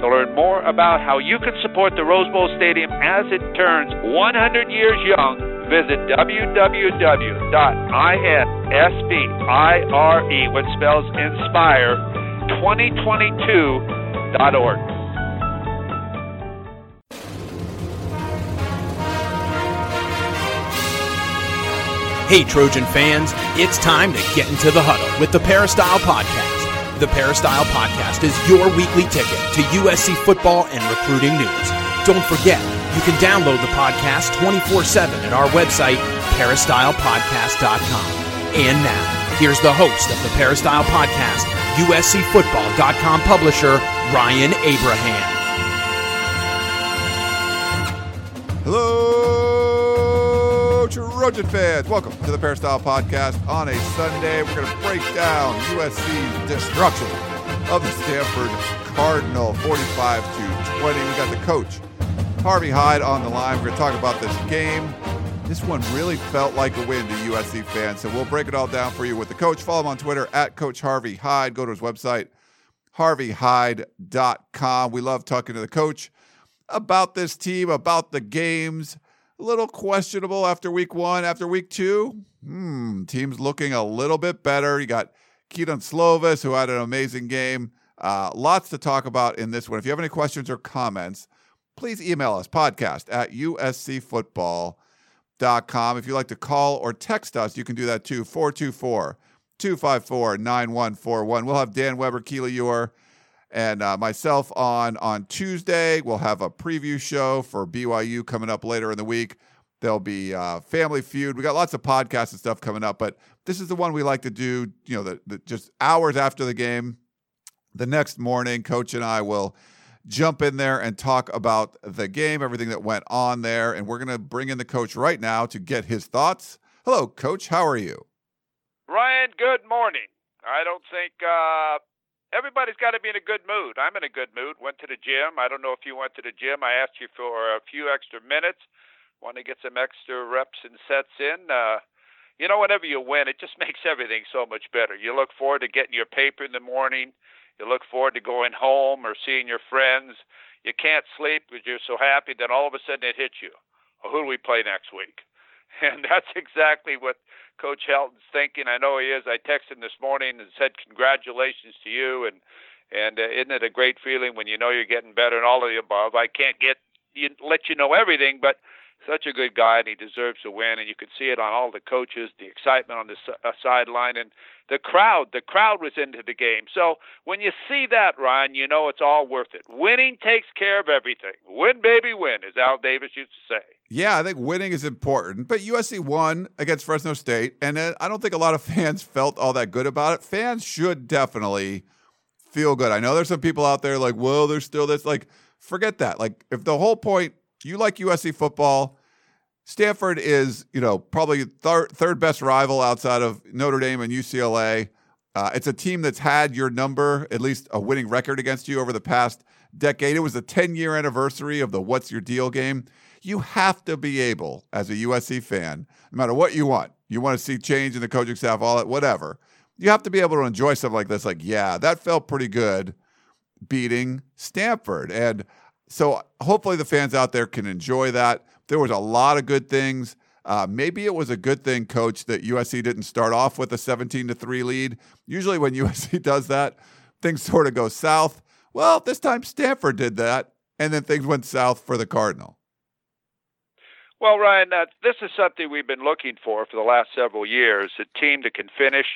To learn more about how you can support the Rose Bowl Stadium as it turns 100 years young, visit www.inspire, which spells inspire, 2022.org. Hey, Trojan fans, it's time to get into the huddle with the Peristyle Podcast. The Peristyle Podcast is your weekly ticket to USC football and recruiting news. Don't forget, you can download the podcast 24 7 at our website, peristylepodcast.com. And now, here's the host of the Peristyle Podcast, USCFootball.com publisher, Ryan Abraham. Hello, Trojan fans. Welcome to the Peristyle Podcast on a Sunday. We're going to break down USC's destruction of the Stanford Cardinal 45 to 20. We got the coach, Harvey Hyde, on the line. We're going to talk about this game. This one really felt like a win to USC fans, so we'll break it all down for you with the coach. Follow him on Twitter at Coach Harvey Hyde. Go to his website, harveyhyde.com. We love talking to the coach about this team, about the games. A little questionable after week one. After week two, hmm, team's looking a little bit better. You got Kedon Slovis, who had an amazing game. Uh, lots to talk about in this one. If you have any questions or comments, please email us podcast at uscfootball.com. If you'd like to call or text us, you can do that too. 424 254 9141. We'll have Dan Weber, Keely Eure, and uh, myself on on Tuesday. We'll have a preview show for BYU coming up later in the week. There'll be uh, Family Feud. We got lots of podcasts and stuff coming up, but this is the one we like to do. You know, the, the, just hours after the game. The next morning, Coach and I will jump in there and talk about the game, everything that went on there, and we're to bring in the coach right now to get his thoughts. Hello, Coach. How are you? Ryan, good morning. I don't think uh, everybody's got to be in a good mood. I'm in a good mood. Went to the gym. I don't know if you went to the gym. I asked you for a few extra minutes. Want to get some extra reps and sets in. Uh, you know, whenever you win, it just makes everything so much better. You look forward to getting your paper in the morning. You look forward to going home or seeing your friends. You can't sleep because you're so happy. Then all of a sudden it hits you. Well, who do we play next week? And that's exactly what Coach Helton's thinking. I know he is. I texted him this morning and said congratulations to you. And and uh, isn't it a great feeling when you know you're getting better and all of the above? I can't get you, let you know everything, but such a good guy and he deserves to win. And you could see it on all the coaches, the excitement on the uh, sideline, and the crowd. The crowd was into the game. So when you see that, Ryan, you know it's all worth it. Winning takes care of everything. Win, baby, win, as Al Davis used to say. Yeah, I think winning is important, but USC won against Fresno State, and I don't think a lot of fans felt all that good about it. Fans should definitely feel good. I know there's some people out there like, well, there's still this. Like, forget that. Like, if the whole point you like USC football, Stanford is, you know, probably third third best rival outside of Notre Dame and UCLA. Uh, it's a team that's had your number, at least a winning record against you over the past decade. It was the 10 year anniversary of the What's Your Deal game. You have to be able, as a USC fan, no matter what you want, you want to see change in the coaching staff, all that, whatever. You have to be able to enjoy something like this. Like, yeah, that felt pretty good beating Stanford. And so hopefully the fans out there can enjoy that. There was a lot of good things. Uh, maybe it was a good thing, coach, that USC didn't start off with a 17 to 3 lead. Usually, when USC does that, things sort of go south. Well, this time Stanford did that, and then things went south for the Cardinal. Well, Ryan, uh, this is something we've been looking for for the last several years a team that can finish,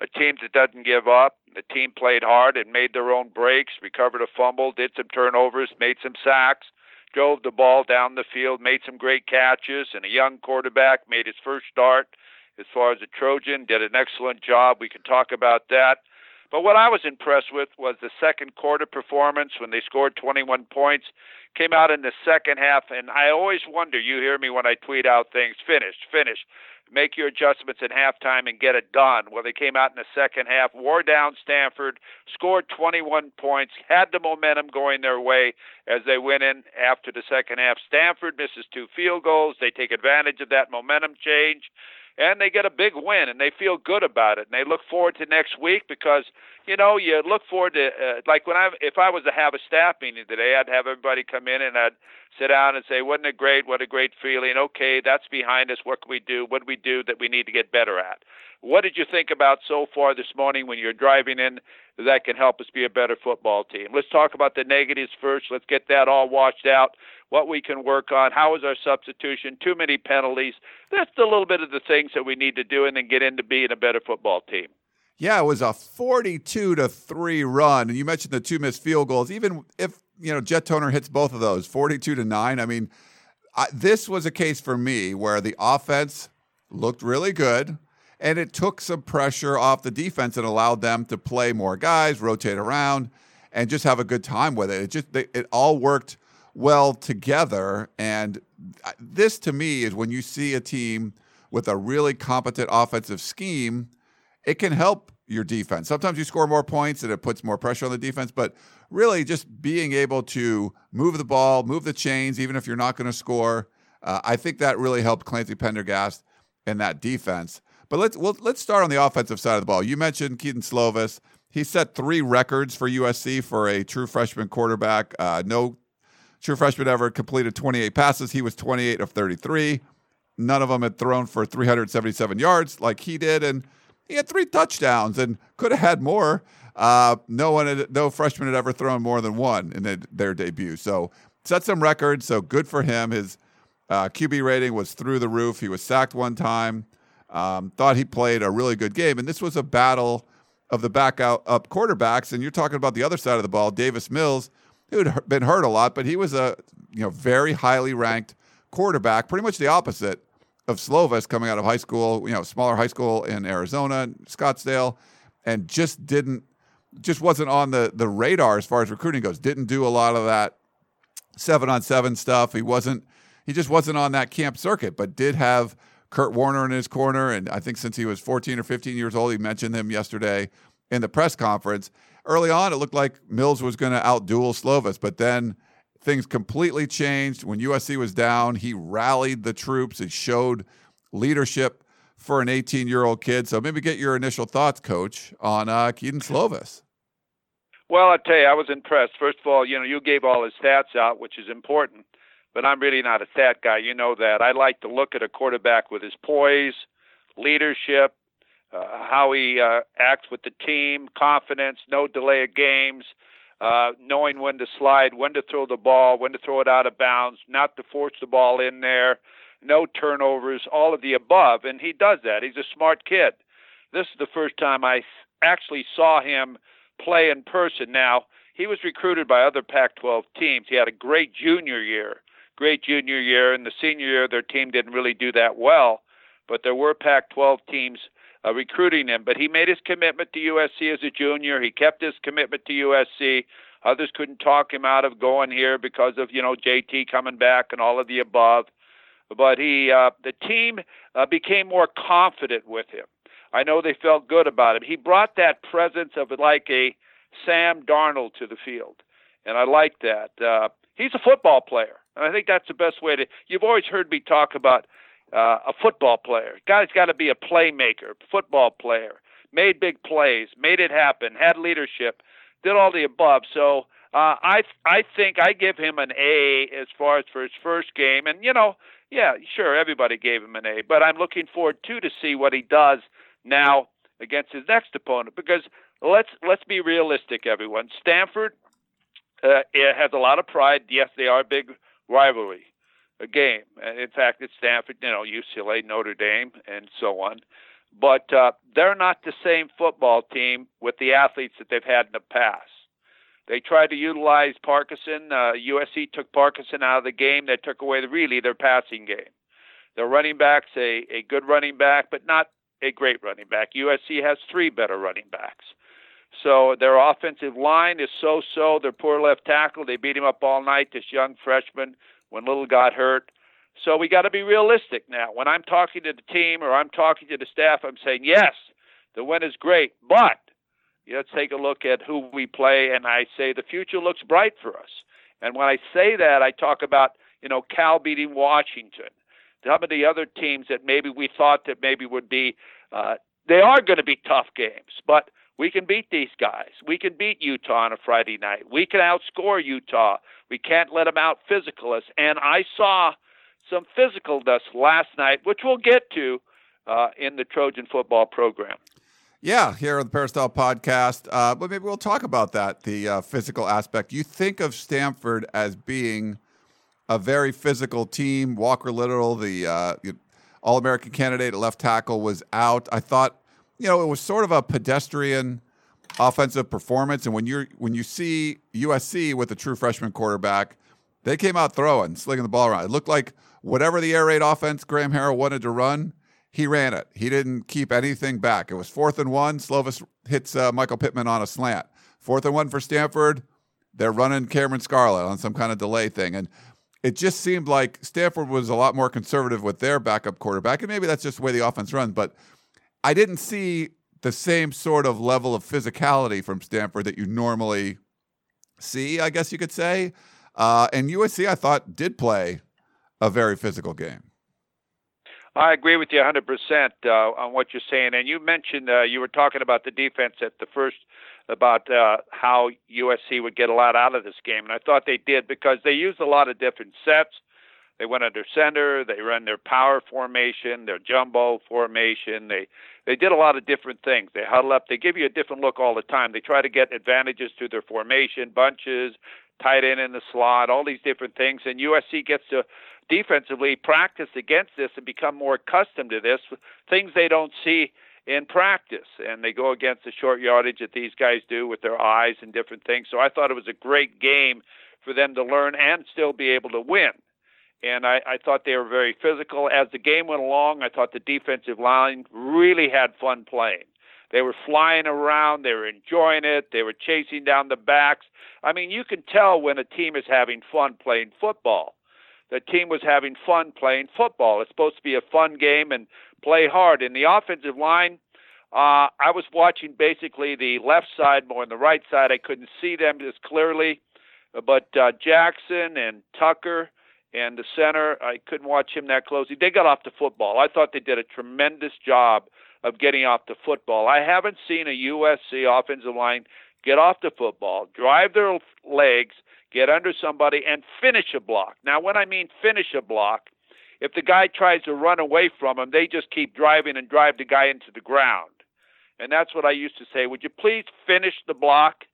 a team that doesn't give up. The team played hard and made their own breaks, recovered a fumble, did some turnovers, made some sacks drove the ball down the field, made some great catches, and a young quarterback made his first start as far as a Trojan, did an excellent job. We can talk about that. But what I was impressed with was the second quarter performance when they scored 21 points, came out in the second half, and I always wonder. You hear me when I tweet out things: finish, finish make your adjustments at halftime and get it done. Well, they came out in the second half, wore down Stanford, scored 21 points, had the momentum going their way as they went in after the second half. Stanford misses two field goals. They take advantage of that momentum change and they get a big win and they feel good about it. And they look forward to next week because you know you look forward to uh, like when I if I was to have a staff meeting today I'd have everybody come in and I'd sit down and say wasn't it great? What a great feeling. Okay that's behind us. What can we do? What do we do that we need to get better at? What did you think about so far this morning when you're driving in that can help us be a better football team? Let's talk about the negatives first. Let's get that all washed out what we can work on, how is our substitution, too many penalties. That's a little bit of the things that we need to do and then get into being a better football team. Yeah, it was a 42 to 3 run. And you mentioned the two missed field goals. Even if, you know, Jet Toner hits both of those, 42 to 9. I mean, I, this was a case for me where the offense looked really good and it took some pressure off the defense and allowed them to play more guys, rotate around, and just have a good time with it. It just they, it all worked well together. And this to me is when you see a team with a really competent offensive scheme, it can help your defense. Sometimes you score more points and it puts more pressure on the defense, but really just being able to move the ball, move the chains, even if you're not going to score, uh, I think that really helped Clancy Pendergast in that defense. But let's well, let's start on the offensive side of the ball. You mentioned Kedon Slovis. He set three records for USC for a true freshman quarterback. Uh, no True freshman ever completed 28 passes. He was 28 of 33. None of them had thrown for 377 yards like he did, and he had three touchdowns and could have had more. Uh, no one, had, no freshman had ever thrown more than one in the, their debut. So set some records. So good for him. His uh, QB rating was through the roof. He was sacked one time. Um, thought he played a really good game, and this was a battle of the back out up quarterbacks. And you're talking about the other side of the ball, Davis Mills who'd been hurt a lot, but he was a you know very highly ranked quarterback, pretty much the opposite of Slovis coming out of high school, you know, smaller high school in Arizona, Scottsdale, and just didn't just wasn't on the the radar as far as recruiting goes. Didn't do a lot of that seven on seven stuff. He wasn't he just wasn't on that camp circuit, but did have Kurt Warner in his corner. And I think since he was 14 or 15 years old, he mentioned him yesterday in the press conference early on, it looked like Mills was going to outduel Slovis, but then things completely changed. When USC was down, he rallied the troops. He showed leadership for an 18 year old kid. So maybe get your initial thoughts, Coach, on uh, Kedon Slovis. Well, I tell you, I was impressed. First of all, you know, you gave all his stats out, which is important, but I'm really not a stat guy. You know that. I like to look at a quarterback with his poise, leadership, how he uh, acts with the team, confidence, no delay of games, uh, knowing when to slide, when to throw the ball, when to throw it out of bounds, not to force the ball in there, no turnovers, all of the above. And he does that. He's a smart kid. This is the first time I actually saw him play in person. Now, he was recruited by other Pac 12 teams. He had a great junior year, great junior year. and the senior year, their team didn't really do that well, but there were Pac 12 teams uh, recruiting him. But he made his commitment to USC as a junior. He kept his commitment to USC. Others couldn't talk him out of going here because of you know JT coming back and all of the above. But he, uh, the team uh, became more confident with him. I know they felt good about him. He brought that presence of like a Sam Darnold to the field, and I like that. Uh, he's a football player, and I think that's the best way to. You've always heard me talk about uh, a football player. Guy's got to be a playmaker, football player. Made big plays, made it happen, had leadership, did all the above. So uh, I I think I give him an A as far as for his first game. And you know, yeah, sure, everybody gave him an A, but I'm looking forward too to see what he does now against his next opponent because let's let's be realistic, everyone. Stanford uh, has a lot of pride. Yes, they are a big rivalry a game. In fact, it's Stanford, you know, UCLA, Notre Dame, and so on. But uh, they're not the same football team with the athletes that they've had in the past. They tried to utilize Parkinson. Uh, USC took Parkinson out of the game. They took away the, really their passing game. Their running back's a, a good running back, but not a great running back. USC has three better running backs. So their offensive line is so so. Their poor left tackle, they beat him up all night, this young freshman, when Little got hurt. So we got to be realistic now. When I'm talking to the team or I'm talking to the staff, I'm saying, yes, the win is great, but let's take a look at who we play. And I say the future looks bright for us. And when I say that, I talk about, you know, Cal beating Washington, some of the other teams that maybe we thought that maybe would be, uh, they are going to be tough games, but we can beat these guys. We can beat Utah on a Friday night. We can outscore Utah. We can't let them out physical us. And I saw some physicalness last night, which we'll get to uh, in the Trojan football program. Yeah, here on the Peristyle podcast. Uh, but maybe we'll talk about that, the uh, physical aspect. You think of Stanford as being a very physical team. Walker Little, the uh, All American candidate at left tackle, was out. I thought, you know, it was sort of a pedestrian offensive performance. And when you're when you see USC with a true freshman quarterback, they came out throwing, slinging the ball around. It looked like whatever the air raid offense Graham Harrell wanted to run, he ran it. He didn't keep anything back. It was fourth and one. Slovis hits uh, Michael Pittman on a slant. Fourth and one for Stanford. They're running Cameron Scarlett on some kind of delay thing. And it just seemed like Stanford was a lot more conservative with their backup quarterback. And maybe that's just the way the offense runs. But I didn't see the same sort of level of physicality from Stanford that you normally see, I guess you could say. Uh, and USC, I thought, did play a very physical game. I agree with you 100% uh, on what you're saying. And you mentioned uh, you were talking about the defense at the first about uh, how USC would get a lot out of this game, and I thought they did because they used a lot of different sets. They went under center. They run their power formation, their jumbo formation. They they did a lot of different things. They huddle up. They give you a different look all the time. They try to get advantages through their formation, bunches, tight end in the slot, all these different things. And USC gets to defensively practice against this and become more accustomed to this, things they don't see in practice. And they go against the short yardage that these guys do with their eyes and different things. So I thought it was a great game for them to learn and still be able to win. And I, I thought they were very physical. As the game went along, I thought the defensive line really had fun playing. They were flying around, they were enjoying it, they were chasing down the backs. I mean, you can tell when a team is having fun playing football the team was having fun playing football. It's supposed to be a fun game and play hard. In the offensive line, uh, I was watching basically the left side more than the right side. I couldn't see them as clearly, but uh, Jackson and Tucker and the center, I couldn't watch him that closely. They got off the football. I thought they did a tremendous job of getting off the football. I haven't seen a USC offensive line get off the football, drive their legs, get under somebody, and finish a block. Now, when I mean finish a block, if the guy tries to run away from him, they just keep driving and drive the guy into the ground. And that's what I used to say. Would you please finish the block,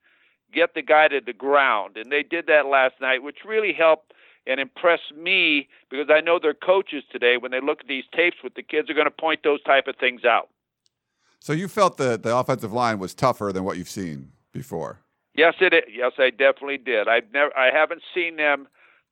get the guy to the ground? And they did that last night, which really helped and impress me because I know their coaches today, when they look at these tapes with the kids, are going to point those type of things out. So you felt that the offensive line was tougher than what you've seen before? Yes, it is. Yes, I definitely did. I've never, I haven't seen them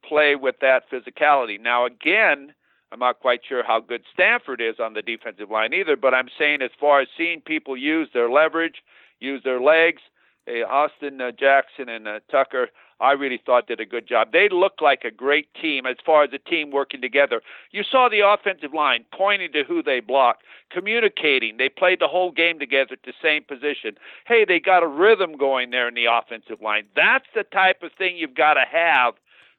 play with that physicality. Now, again, I'm not quite sure how good Stanford is on the defensive line either, but I'm saying as far as seeing people use their leverage, use their legs, Austin uh, Jackson and uh, Tucker, I really thought did a good job. They looked like a great team as far as a team working together. You saw the offensive line pointing to who they blocked, communicating. They played the whole game together at the same position. Hey, they got a rhythm going there in the offensive line. That's the type of thing you've got to have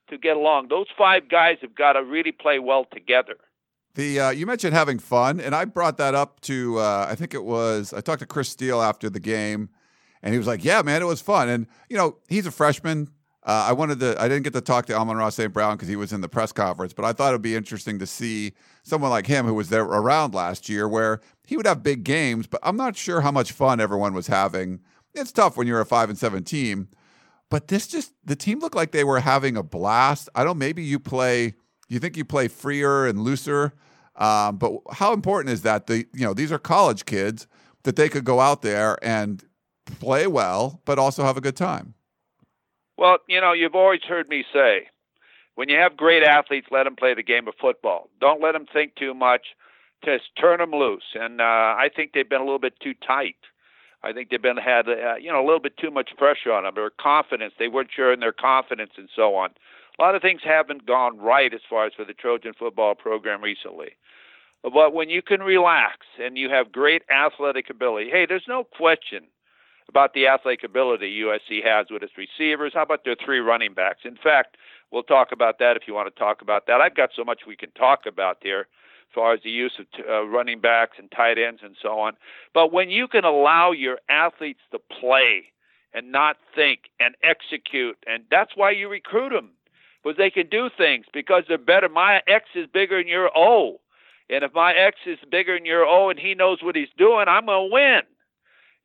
to get along. Those five guys have got to really play well together. The uh, you mentioned having fun, and I brought that up to uh, I think it was I talked to Chris Steele after the game, and he was like, "Yeah, man, it was fun." And you know, he's a freshman. Uh, I wanted to. I didn't get to talk to Amon-Ra St. Brown because he was in the press conference, but I thought it'd be interesting to see someone like him who was there around last year, where he would have big games. But I'm not sure how much fun everyone was having. It's tough when you're a five and seven team, but this just the team looked like they were having a blast. I don't. Maybe you play. You think you play freer and looser, um, but how important is that? The you know these are college kids that they could go out there and play well, but also have a good time. Well, you know, you've always heard me say, when you have great athletes, let them play the game of football. Don't let them think too much. Just turn them loose. And uh, I think they've been a little bit too tight. I think they've been had uh, you know a little bit too much pressure on them. Their confidence, they weren't sure in their confidence, and so on. A lot of things haven't gone right as far as for the Trojan football program recently. But when you can relax and you have great athletic ability, hey, there's no question about the athletic ability USC has with its receivers. How about their three running backs? In fact, we'll talk about that if you want to talk about that. I've got so much we can talk about there as far as the use of t- uh, running backs and tight ends and so on. But when you can allow your athletes to play and not think and execute, and that's why you recruit them, because they can do things because they're better. My X is bigger than your O. And if my X is bigger than your O and he knows what he's doing, I'm going to win.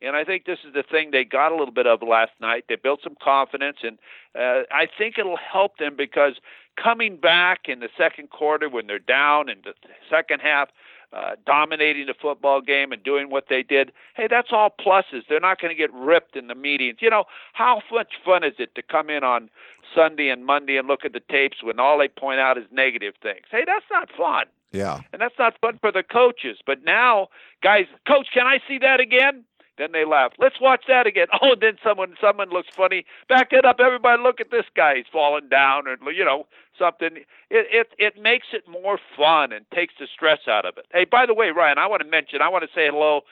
And I think this is the thing they got a little bit of last night. They built some confidence, and uh, I think it'll help them because coming back in the second quarter when they're down in the second half, uh, dominating the football game and doing what they did, hey, that's all pluses. They're not going to get ripped in the meetings. You know, how much fun is it to come in on Sunday and Monday and look at the tapes when all they point out is negative things? Hey, that's not fun. Yeah. And that's not fun for the coaches. But now, guys, coach, can I see that again? Then they laugh. Let's watch that again. Oh, and then someone someone looks funny. Back it up, everybody. Look at this guy. He's falling down, or you know something. It it it makes it more fun and takes the stress out of it. Hey, by the way, Ryan, I want to mention. I want to say hello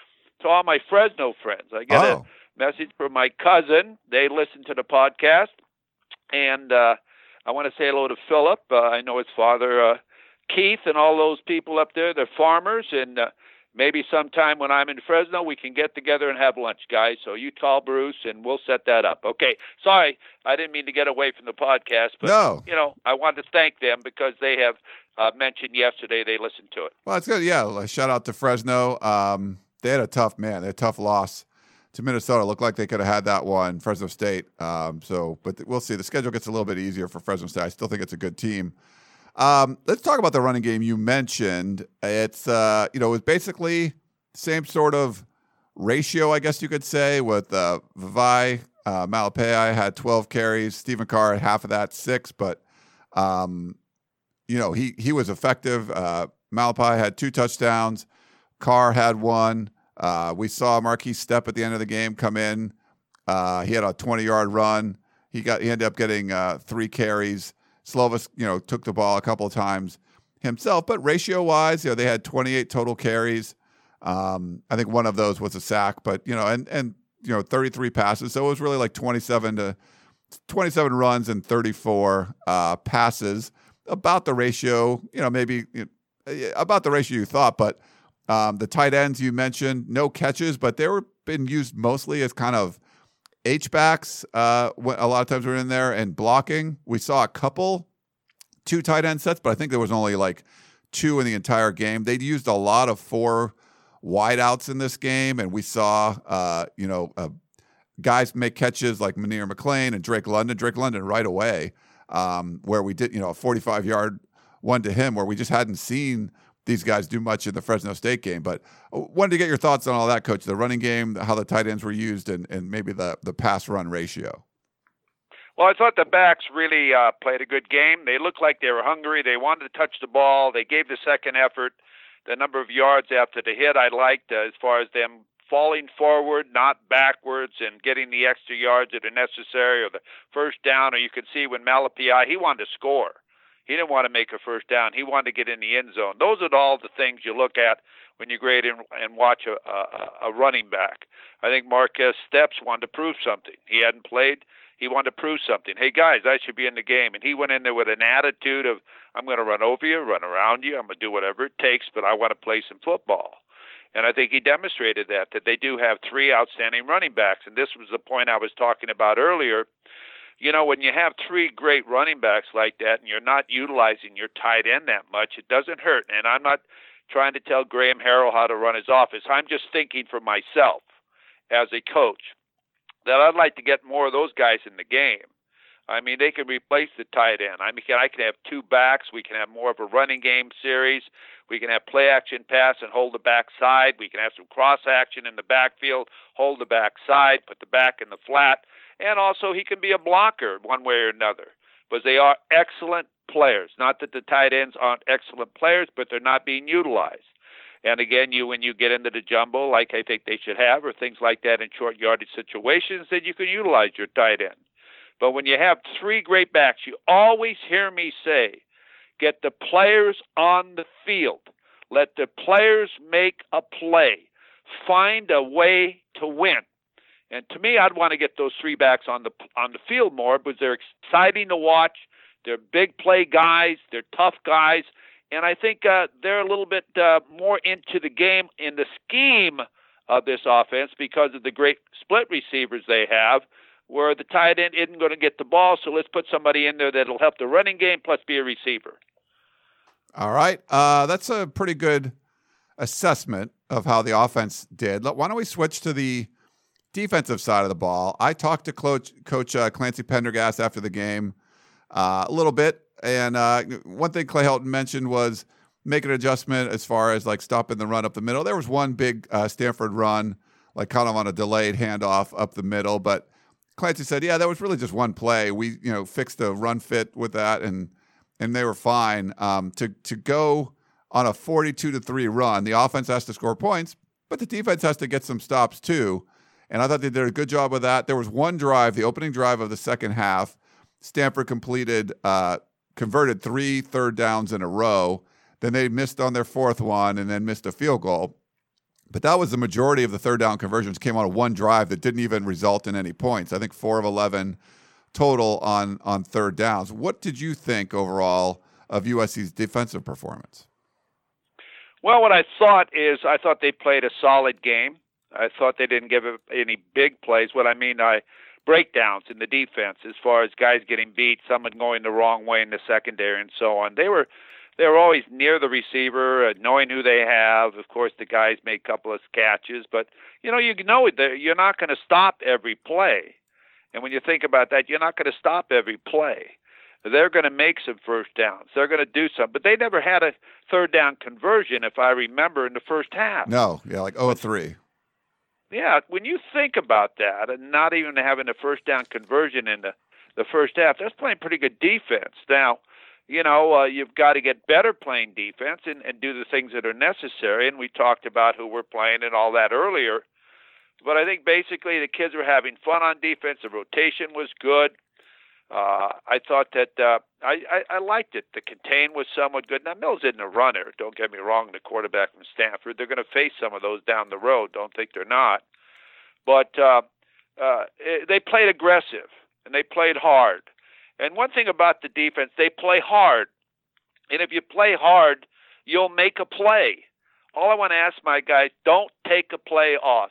to all my Fresno friends. I get oh. a message from my cousin. They listen to the podcast, and uh, I want to say hello to Philip. Uh, I know his father. Uh, Keith and all those people up there, they're farmers, and uh, maybe sometime when I'm in Fresno, we can get together and have lunch, guys. So you call Bruce, and we'll set that up. Okay. Sorry, I didn't mean to get away from the podcast, but no. you know, I wanted to thank them because they have uh, mentioned yesterday they listened to it. Well, it's good. Yeah, shout out to Fresno. Um, they had a tough man, they had a tough loss to Minnesota. Looked like they could have had that one, Fresno State. Um, so, but we'll see. The schedule gets a little bit easier for Fresno State. I still think it's a good team. Um, let's talk about the running game you mentioned. It's uh, you know, it was basically same sort of ratio, I guess you could say, with uh, Vavae. Uh, had 12 carries. Stephen Carr had half of that, six. But um, you know, he he was effective. Uh, Malepeai had two touchdowns. Carr had one. Uh, we saw Markese Stepp at the end of the game come in. Uh, he had a 20 yard run. He got he ended up getting uh, three carries. Slovis, you know, took the ball a couple of times himself, but ratio wise, you know, they had 28 total carries. Um, I think one of those was a sack, but you know, and and you know, 33 passes. So it was really like 27 to 27 runs and 34 uh, passes. About the ratio, you know, maybe you know, about the ratio you thought, but um, the tight ends you mentioned, no catches, but they were been used mostly as kind of H backs, uh, a lot of times we're in there and blocking. We saw a couple two tight end sets, but I think there was only like two in the entire game. They used a lot of four wideouts in this game, and we saw, uh, you know, uh, guys make catches like Munir McClain and Drake London. Drake London right away, um, where we did, you know, a 45 yard one to him, where we just hadn't seen these guys do much in the Fresno State game. But I uh, wanted to get your thoughts on all that, Coach. The running game, how the tight ends were used, and, and maybe the the pass run ratio. Well, I thought the backs really uh, played a good game. They looked like they were hungry. They wanted to touch the ball. They gave the second effort. The number of yards after the hit I liked uh, as far as them falling forward, not backwards, and getting the extra yards that are necessary or the first down. Or you could see when Malepeai, he wanted to score. He didn't want to make a first down. He wanted to get in the end zone. Those are all the things you look at when you grade and, and watch a, a, a running back. I think Markese Steps wanted to prove something. He hadn't played. He wanted to prove something. Hey guys, I should be in the game. And he went in there with an attitude of, I'm going to run over you, run around you. I'm going to do whatever it takes, but I want to play some football. And I think he demonstrated that that they do have three outstanding running backs. And this was the point I was talking about earlier you know, when you have three great running backs like that and you're not utilizing your tight end that much, it doesn't hurt. And I'm not trying to tell Graham Harrell how to run his office. I'm just thinking for myself as a coach that I'd like to get more of those guys in the game. I mean, they can replace the tight end. I mean, I can have two backs. We can have more of a running game series. We can have play action pass and hold the back side. We can have some cross action in the backfield, hold the back side, put the back in the flat and also he can be a blocker one way or another. But they are excellent players. Not that the tight ends aren't excellent players, but they're not being utilized. And again, you when you get into the jumbo, like I think they should have, or things like that in short yardage situations, then you can utilize your tight end. But when you have three great backs, you always hear me say, get the players on the field. Let the players make a play. Find a way to win. And to me, I'd want to get those three backs on the on the field more because they're exciting to watch. They're big play guys. They're tough guys, and I think uh, they're a little bit uh, more into the game in the scheme of this offense because of the great split receivers they have. Where the tight end isn't going to get the ball, so let's put somebody in there that'll help the running game plus be a receiver. All right, uh, that's a pretty good assessment of how the offense did. Why don't we switch to the defensive side of the ball? I talked to Coach, Coach uh, Clancy Pendergast after the game uh, a little bit, and uh, one thing Clay Helton mentioned was make an adjustment as far as like stopping the run up the middle. There was one big uh, Stanford run, like kind of on a delayed handoff up the middle, but Clancy said, "Yeah, that was really just one play. We, you know, fixed the run fit with that, and and they were fine. Um, to to go on a forty-two to three run, the offense has to score points, but the defense has to get some stops too. And I thought they did a good job with that. There was one drive, the opening drive of the second half. Stanford completed, uh, converted three third downs in a row. Then they missed on their fourth one, and then missed a field goal. But that was the majority of the third down conversions came on a one drive that didn't even result in any points. I think four of 11 total on, on third downs. What did you think overall of USC's defensive performance? Well, what I thought is I thought they played a solid game. I thought they didn't give any big plays. What I mean, I breakdowns in the defense as far as guys getting beat, someone going the wrong way in the secondary, and so on. They were they were always near the receiver, uh, knowing who they have. Of course, the guys made a couple of catches, but you know you know you're not going to stop every play. And when you think about that, you're not going to stop every play. They're going to make some first downs. They're going to do something, but they never had a third down conversion, if I remember, in the first half. No, yeah, like 0 3. Yeah, when you think about that, and not even having a first down conversion in the the first half, that's playing pretty good defense. Now, you know, uh, you've got to get better playing defense and, and do the things that are necessary. And we talked about who we're playing and all that earlier. But I think basically the kids were having fun on defense. The rotation was good. Uh, I thought that uh, I, I, I liked it. The contain was somewhat good. Now Mills isn't a runner. Don't get me wrong. The quarterback from Stanford, they're going to face some of those down the road. Don't think they're not. But uh, uh, it, they played aggressive and they played hard. And one thing about the defense, they play hard. And if you play hard, you'll make a play. All I want to ask my guys, don't take a play off.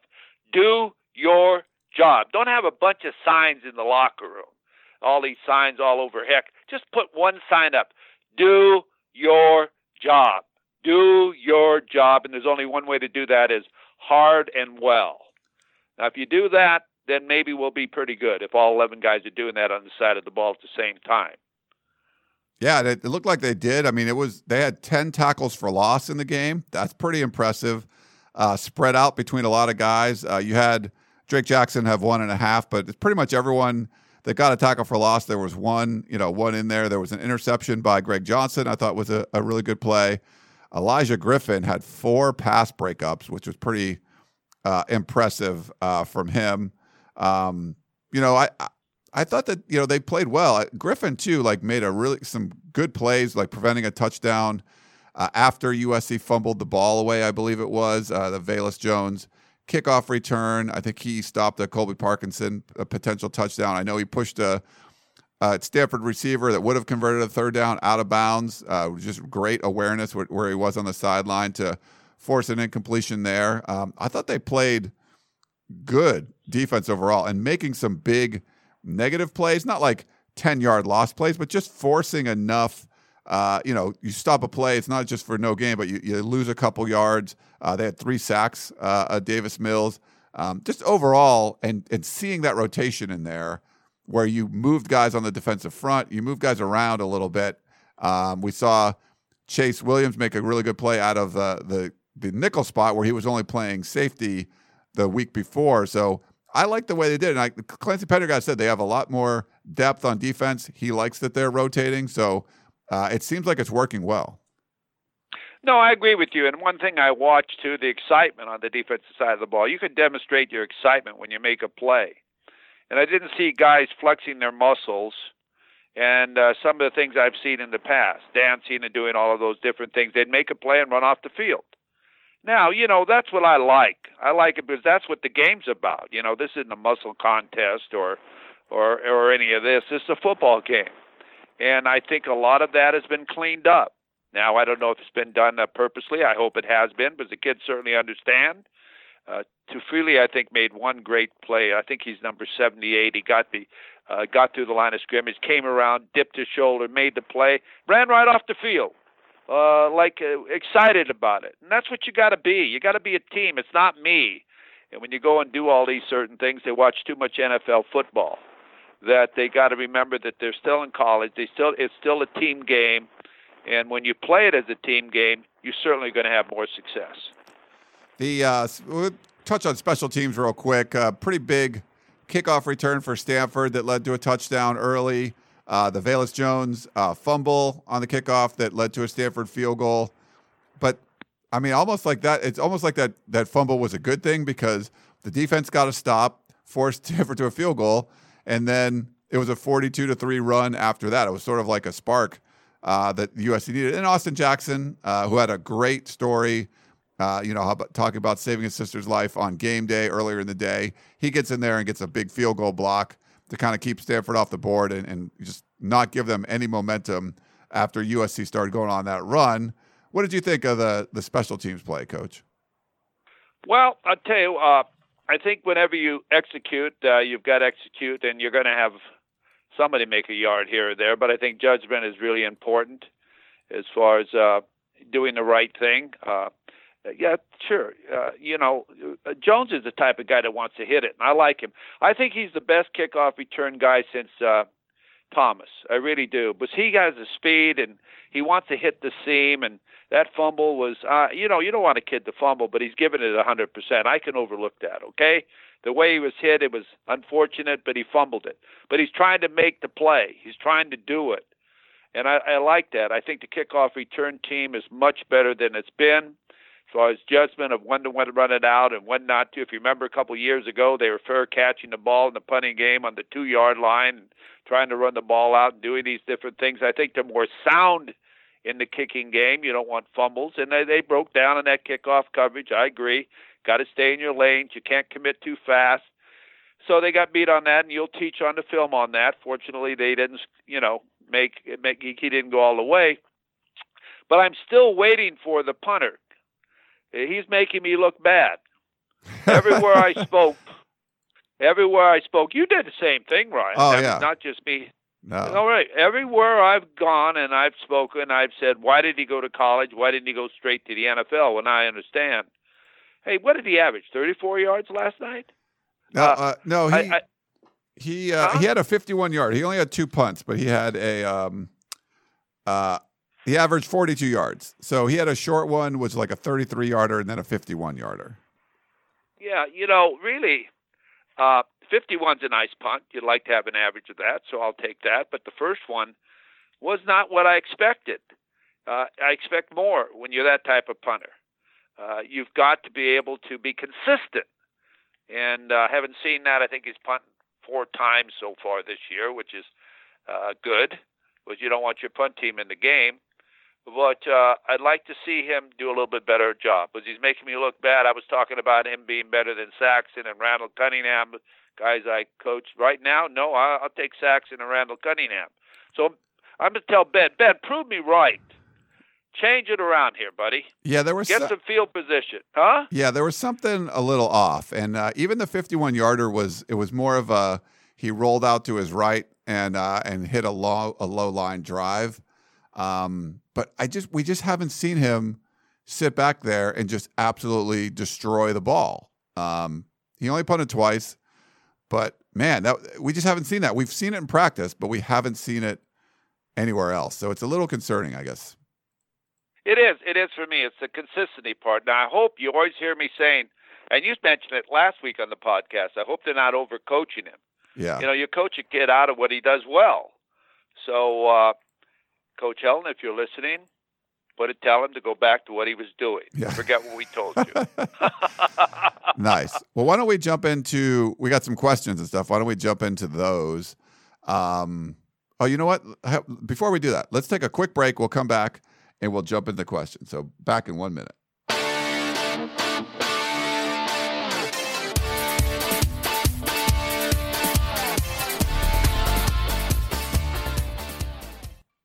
Do your job. Don't have a bunch of signs in the locker room. All these signs all over. Heck, just put one sign up. Do your job. Do your job. And there's only one way to do that is hard and well. Now, if you do that, then maybe we'll be pretty good if all 11 guys are doing that on the side of the ball at the same time. Yeah, it looked like they did. I mean, it was they had 10 tackles for loss in the game. That's pretty impressive. Uh, spread out between a lot of guys. Uh, you had Drake Jackson have one and a half, but it's pretty much everyone that got a tackle for loss, there was one, you know, one in there. There was an interception by Greg Johnson. I thought was a, a really good play. Olaijah Griffin had four pass breakups, which was pretty uh, impressive uh, from him. Um, you know, I, I thought that you know they played well. Griffin too, like made a really some good plays, like preventing a touchdown uh, after USC fumbled the ball away. I believe it was uh, the Velus Jones kickoff return. I think he stopped a Colby Parkinson a potential touchdown. I know he pushed a, a Stanford receiver that would have converted a third down out of bounds. Uh, just great awareness where, where, he was on the sideline to force an incompletion there. Um, I thought they played good defense overall and making some big negative plays, not like 10 yard loss plays, but just forcing enough. Uh, you know, you stop a play, it's not just for no game, but you, you lose a couple yards. Uh, they had three sacks, uh, Davis Mills. Um, just overall, and, and seeing that rotation in there where you moved guys on the defensive front, you moved guys around a little bit. Um, we saw Chase Williams make a really good play out of the, the, the nickel spot where he was only playing safety the week before. So I like the way they did. And I, Clancy Pendergast said they have a lot more depth on defense. He likes that they're rotating. So uh, it seems like it's working well. No, I agree with you. And one thing I watch too, the excitement on the defensive side of the ball. You can demonstrate your excitement when you make a play. And I didn't see guys flexing their muscles and uh, some of the things I've seen in the past, dancing and doing all of those different things. They'd make a play and run off the field. Now, you know, that's what I like. I like it because that's what the game's about. You know, this isn't a muscle contest or or or any of this. Is a football game. And I think a lot of that has been cleaned up. Now, I don't know if it's been done uh, purposely. I hope it has been, because the kids certainly understand. Uh, Tufele, I think, made one great play. I think he's number 78. He got the uh, got through the line of scrimmage, came around, dipped his shoulder, made the play, ran right off the field, uh, like uh, excited about it. And that's what you got to be. You got to be a team. It's not me. And when you go and do all these certain things, they watch too much NFL football. That they got to remember that they're still in college. They still it's still a team game, and when you play it as a team game, you're certainly going to have more success. The uh, we'll touch on special teams real quick. Uh, pretty big kickoff return for Stanford that led to a touchdown early. Uh, the Velus Jones uh, fumble on the kickoff that led to a Stanford field goal. But I mean, almost like that. It's almost like that. That fumble was a good thing because the defense got a stop, forced Stanford to a field goal, and then it was a forty-two to three run after that. It was sort of like a spark uh, that USC needed. And Austin Jackson, uh, who had a great story uh, you know, talking about saving his sister's life on game day earlier in the day. He gets in there and gets a big field goal block to kind of keep Stanford off the board and, and just not give them any momentum after USC started going on that run. What did you think of the the special teams play, Coach? Well, I'll tell you, uh, I think whenever you execute, uh, you've got to execute, and you're going to have somebody make a yard here or there. But I think judgment is really important as far as uh, doing the right thing. Uh, yeah, sure. Uh, you know, uh, Jones is the type of guy that wants to hit it, and I like him. I think he's the best kickoff return guy since uh, Thomas. I really do. But he has the speed, and he wants to hit the seam. And that fumble was, uh, you know, you don't want a kid to fumble, but he's given it a hundred percent. I can overlook that. Okay, the way he was hit, it was unfortunate, but he fumbled it. But he's trying to make the play. He's trying to do it, and I, I like that. I think the kickoff return team is much better than it's been far as judgment of when to when to run it out and when not to. If you remember a couple of years ago, they were fair catching the ball in the punting game on the two yard line trying to run the ball out and doing these different things. I think they're more sound in the kicking game. You don't want fumbles, and they they broke down in that kickoff coverage. I agree. Got to stay in your lanes. You can't commit too fast. So they got beat on that, and you'll teach on the film on that. Fortunately, they didn't, you know, make make he didn't go all the way. But I'm still waiting for the punter he's making me look bad. Everywhere I spoke, everywhere I spoke, you did the same thing, Ryan. Oh, yeah. Not just me. No. All right. Everywhere I've gone and I've spoken, I've said, why did he go to college? Why didn't he go straight to the NFL? When I understand. Hey, what did he average? 34 yards last night? No, uh, uh, no, he I, I, he uh, huh? he had a 51 yard. He only had two punts, but he had a um, uh, he averaged 42 yards. So he had a short one, which was like a 33 yarder, and then a 51 yarder. Yeah, you know, really, uh, 51's a nice punt. You'd like to have an average of that, so I'll take that. But the first one was not what I expected. Uh, I expect more when you're that type of punter. Uh, you've got to be able to be consistent. And uh, haven't seen that. I think he's punted four times so far this year, which is uh, good, because you don't want your punt team in the game but uh, I'd like to see him do a little bit better job because he's making me look bad. I was talking about him being better than Saxon and Randall Cunningham, guys I coach right now. No, I'll, take Saxon and Randall Cunningham. So I'm going to tell Ben, Ben, prove me right. Change it around here, buddy. Yeah, there was get so- some field position, huh? Yeah, there was something a little off, and uh, even the 51 yarder was it was more of a he rolled out to his right and uh, and hit a low a low line drive. Um, but I just we just haven't seen him sit back there and just absolutely destroy the ball. Um, he only punted twice, but man, that we just haven't seen that. We've seen it in practice, but we haven't seen it anywhere else. So it's a little concerning, I guess. It is. It is for me. It's the consistency part. Now I hope you always hear me saying, and you mentioned it last week on the podcast. I hope they're not overcoaching him. Yeah. You know, you coach a kid out of what he does well. So uh, Coach Helton, if you're listening, put it, tell him to go back to what he was doing. Yeah. Forget what we told you. nice. Well, why don't we jump into? We got some questions and stuff. Why don't we jump into those? Um, oh, you know what? Before we do that, let's take a quick break. We'll come back and we'll jump into questions. So back in one minute.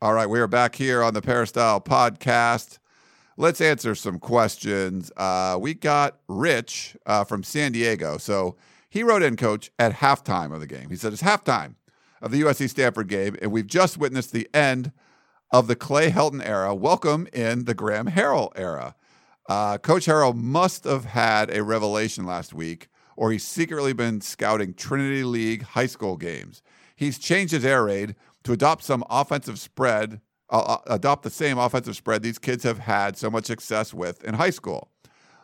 All right, we are back here on the Peristyle podcast. Let's answer some questions. Uh, we got Rich uh, from San Diego. So he wrote in, coach, at halftime of the game. He said, It's halftime of the USC Stanford game, and we've just witnessed the end of the Clay Helton era. Welcome in the Graham Harrell era. Uh, coach Harrell must have had a revelation last week, or he's secretly been scouting Trinity League high school games. He's changed his air raid to adopt some offensive spread, uh, uh, adopt the same offensive spread these kids have had so much success with in high school.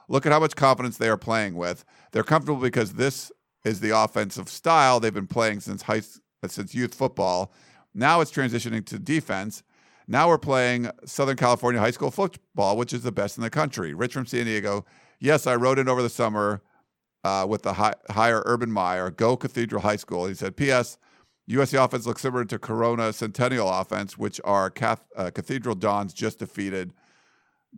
Look at how much confidence they are playing with. They're comfortable because this is the offensive style they've been playing since high since youth football. Now it's transitioning to defense. Now we're playing Southern California high school football, which is the best in the country. Rich from San Diego. Yes, I wrote in over the summer uh, with the high, higher Urban Meyer, go Cathedral High School. He said, P.S. USC offense looks similar to Corona Centennial offense, which our Cath- uh, Cathedral Dons just defeated.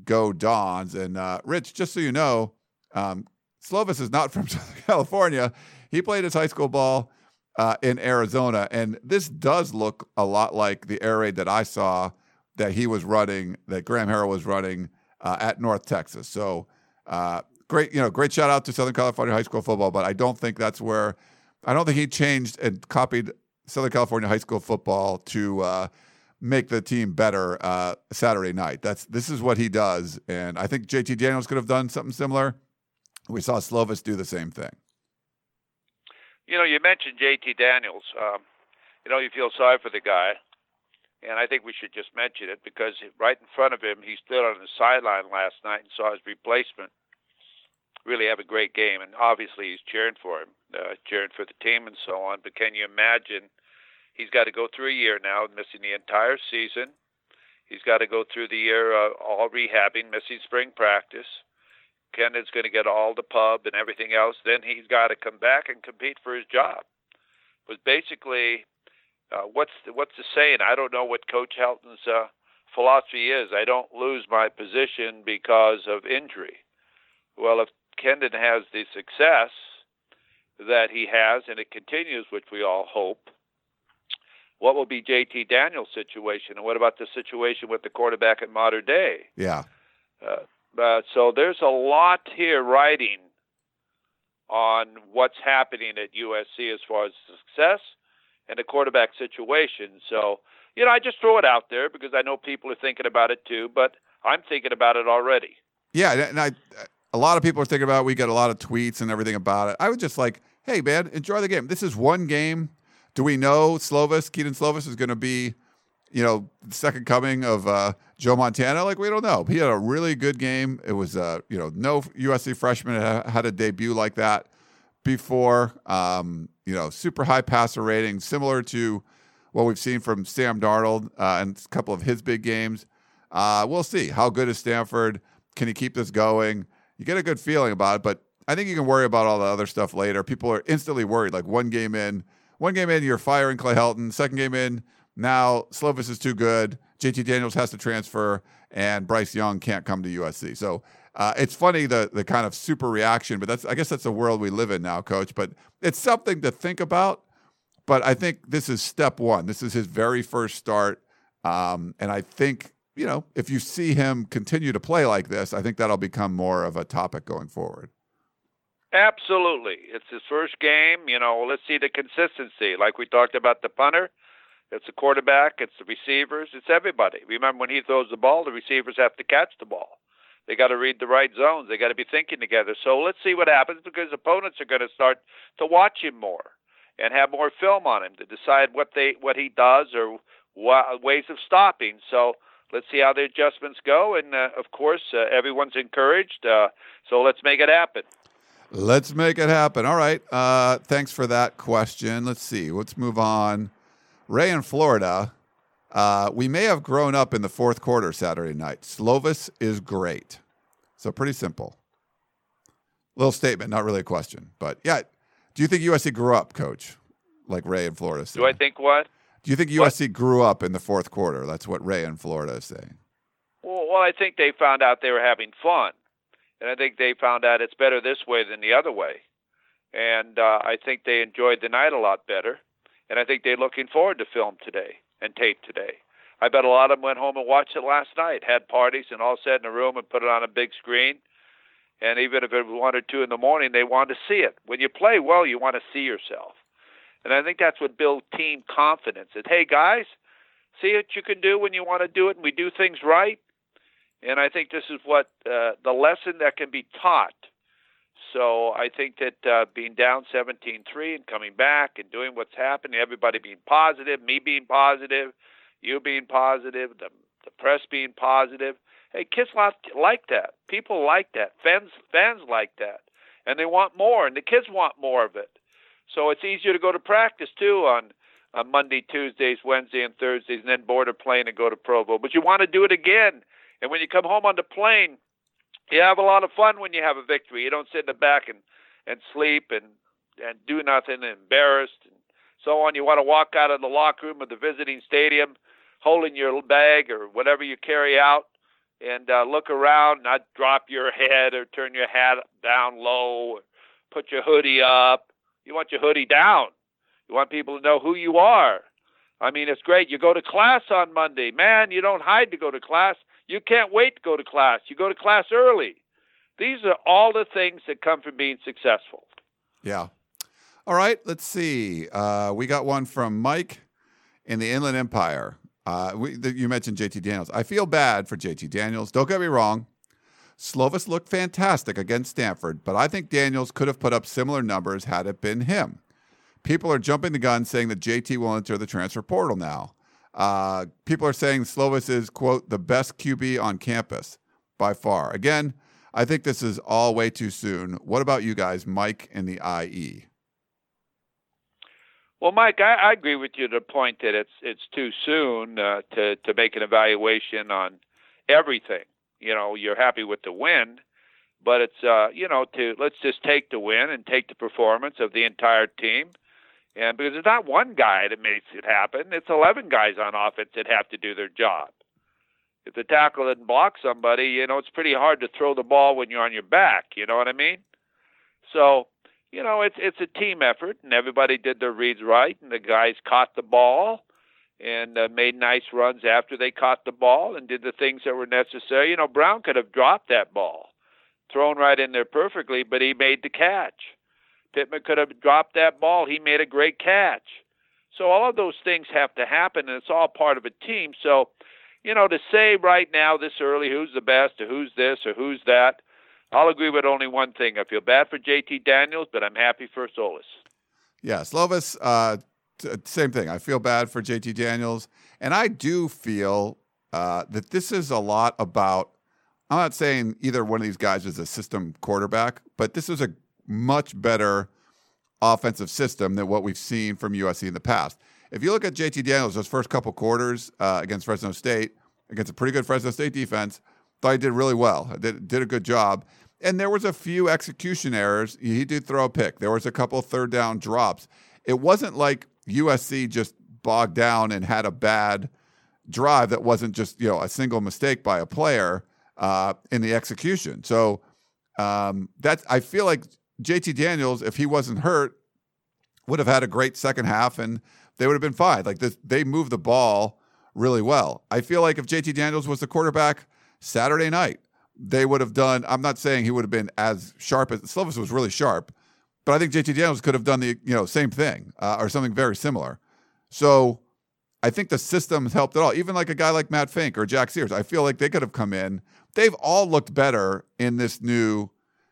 Go Dons. And uh, Rich, just so you know, um, Slovis is not from Southern California. He played his high school ball uh, in Arizona. And this does look a lot like the air raid that I saw that he was running, that Graham Harrell was running uh, at North Texas. So uh, great, you know, great shout out to Southern California high school football. But I don't think that's where, I don't think he changed and copied Southern California high school football to uh, make the team better uh, Saturday night. That's this is what he does, and I think JT Daniels could have done something similar. We saw Slovis do the same thing. You know, you mentioned JT Daniels. Um, you know, you feel sorry for the guy, and I think we should just mention it because right in front of him, he stood on the sideline last night and saw his replacement really have a great game, and obviously he's cheering for him, uh, cheering for the team and so on. But can you imagine? He's got to go through a year now, missing the entire season. He's got to go through the year uh, all rehabbing, missing spring practice. Kedon's going to get all the pub and everything else. Then he's got to come back and compete for his job. But basically, uh, what's the, what's the saying? I don't know what Coach Helton's uh, philosophy is. I don't lose my position because of injury. Well, if Kendon has the success that he has, and it continues, which we all hope, what will be JT Daniels' situation, and what about the situation with the quarterback at Mater Dei? Yeah. Uh, uh, so there's a lot here writing on what's happening at USC as far as success and the quarterback situation. So, you know, I just throw it out there because I know people are thinking about it too, but I'm thinking about it already. Yeah, and I a lot of people are thinking about. It. We get a lot of tweets and everything about it. I would just like, hey man, enjoy the game. This is one game. Do we know Slovis, Kedon Slovis, is going to be, you know, the second coming of uh, Joe Montana? Like we don't know. He had a really good game. It was, uh, you know, no USC freshman had a debut like that before. Um, you know, super high passer rating, similar to what we've seen from Sam Darnold uh, and a couple of his big games. Uh, we'll see. How good is Stanford? Can he keep this going? you get a good feeling about it. But I think you can worry about all the other stuff later. People are instantly worried. Like one game in, one game in, you're firing Clay Helton. Second game in, now Slovis is too good. JT Daniels has to transfer, and Bryce Young can't come to USC. So uh, it's funny the the kind of super reaction, but that's I guess that's the world we live in now, Coach. But it's something to think about. But I think this is step one. This is his very first start, um, and I think you know, if you see him continue to play like this, I think that'll become more of a topic going forward. Absolutely. It's his first game. You know, let's see the consistency. Like we talked about the punter, It's the quarterback, it's the receivers, it's everybody. Remember when he throws the ball, the receivers have to catch the ball. They got to read the right zones. They got to be thinking together. So let's see what happens because opponents are going to start to watch him more and have more film on him to decide what they what he does or what, ways of stopping. So let's see how the adjustments go. And uh, of course, uh, everyone's encouraged. Uh, so let's make it happen. Let's make it happen. All right. Uh, thanks for that question. Let's see. Let's move on. Ray in Florida. Uh, we may have grown up in the fourth quarter Saturday night. Slovis is great. So pretty simple. Little statement, not really a question, but yeah. Do you think USC grew up, Coach, like Ray in Florida said? Do I think what? Do you think USC what? grew up in the fourth quarter? That's what Ray in Florida is saying. Well, well, I think they found out they were having fun, and I think they found out it's better this way than the other way, and uh, I think they enjoyed the night a lot better, and I think they're looking forward to film today and tape today. I bet a lot of them went home and watched it last night, had parties, and all sat in a room and put it on a big screen. And even if it was one or two in the morning, they wanted to see it. When you play well, you want to see yourself. And I think that's what builds team confidence. That hey guys, see what you can do when you want to do it, and we do things right. And I think this is what uh, the lesson that can be taught. So I think that uh, being down 17-3 and coming back and doing what's happening, everybody being positive, me being positive, you being positive, the the press being positive. Hey, kids like that. People like that. Fans fans like that, and they want more, and the kids want more of it. So it's easier to go to practice too on on Monday, Tuesdays, Wednesday, and Thursdays, and then board a plane and go to Provo. But you want to do it again, and when you come home on the plane, you have a lot of fun when you have a victory. You don't sit in the back and and sleep and and do nothing, and embarrassed and so on. You want to walk out of the locker room of the visiting stadium, holding your bag or whatever you carry out, and uh, look around, not drop your head or turn your hat down low, or put your hoodie up. You want your hoodie down. You want people to know who you are. I mean, it's great. You go to class on Monday. Man, you don't hide to go to class. You can't wait to go to class. You go to class early. These are all the things that come from being successful. Yeah. All right. Let's see. Uh, we got one from Mike in the Inland Empire. Uh, we, the, you mentioned JT Daniels. I feel bad for JT Daniels. Don't get me wrong. Slovis looked fantastic against Stanford, but I think Daniels could have put up similar numbers had it been him. People are jumping the gun saying that JT will enter the transfer portal now. Uh, people are saying Slovis is, quote, the best QB on campus by far. Again, I think this is all way too soon. What about you guys, Mike and the IE? Well, Mike, I, I agree with you to the point that it's it's too soon uh, to to make an evaluation on everything. You know, you're happy with the win, but it's uh, you know to let's just take the win and take the performance of the entire team, and because it's not one guy that makes it happen, it's eleven guys on offense that have to do their job. If the tackle doesn't block somebody, you know it's pretty hard to throw the ball when you're on your back. You know what I mean? So you know, it's it's a team effort, and everybody did their reads right, and the guys caught the ball and uh, made nice runs after they caught the ball and did the things that were necessary. You know, Brown could have dropped that ball, thrown right in there perfectly, but he made the catch. Pittman could have dropped that ball. He made a great catch. So all of those things have to happen, and it's all part of a team. So, you know, to say right now this early who's the best or who's this or who's that, I'll agree with only one thing. I feel bad for JT Daniels, but I'm happy for Solis. Yeah, Slovis, uh, t- same thing. I feel bad for JT Daniels. And I do feel uh, that this is a lot about. I'm not saying either one of these guys is a system quarterback, but this is a much better offensive system than what we've seen from USC in the past. If you look at JT Daniels, those first couple quarters uh, against Fresno State, against a pretty good Fresno State defense, thought he did really well. Did did a good job. And there was a few execution errors. He did throw a pick. There was a couple third down drops. It wasn't like USC just bogged down and had a bad drive that wasn't just you know a single mistake by a player uh, in the execution. So um, that's I feel like JT Daniels, if he wasn't hurt, would have had a great second half and they would have been fine. Like this, they moved the ball really well. I feel like if JT Daniels was the quarterback Saturday night, they would have done. I'm not saying he would have been as sharp as Slovis was really sharp, but I think JT Daniels could have done the you know same thing uh, or something very similar. So I think the system's helped at all. Even like a guy like Matt Fink or Jack Sears, I feel like they could have come in. They've all looked better in this new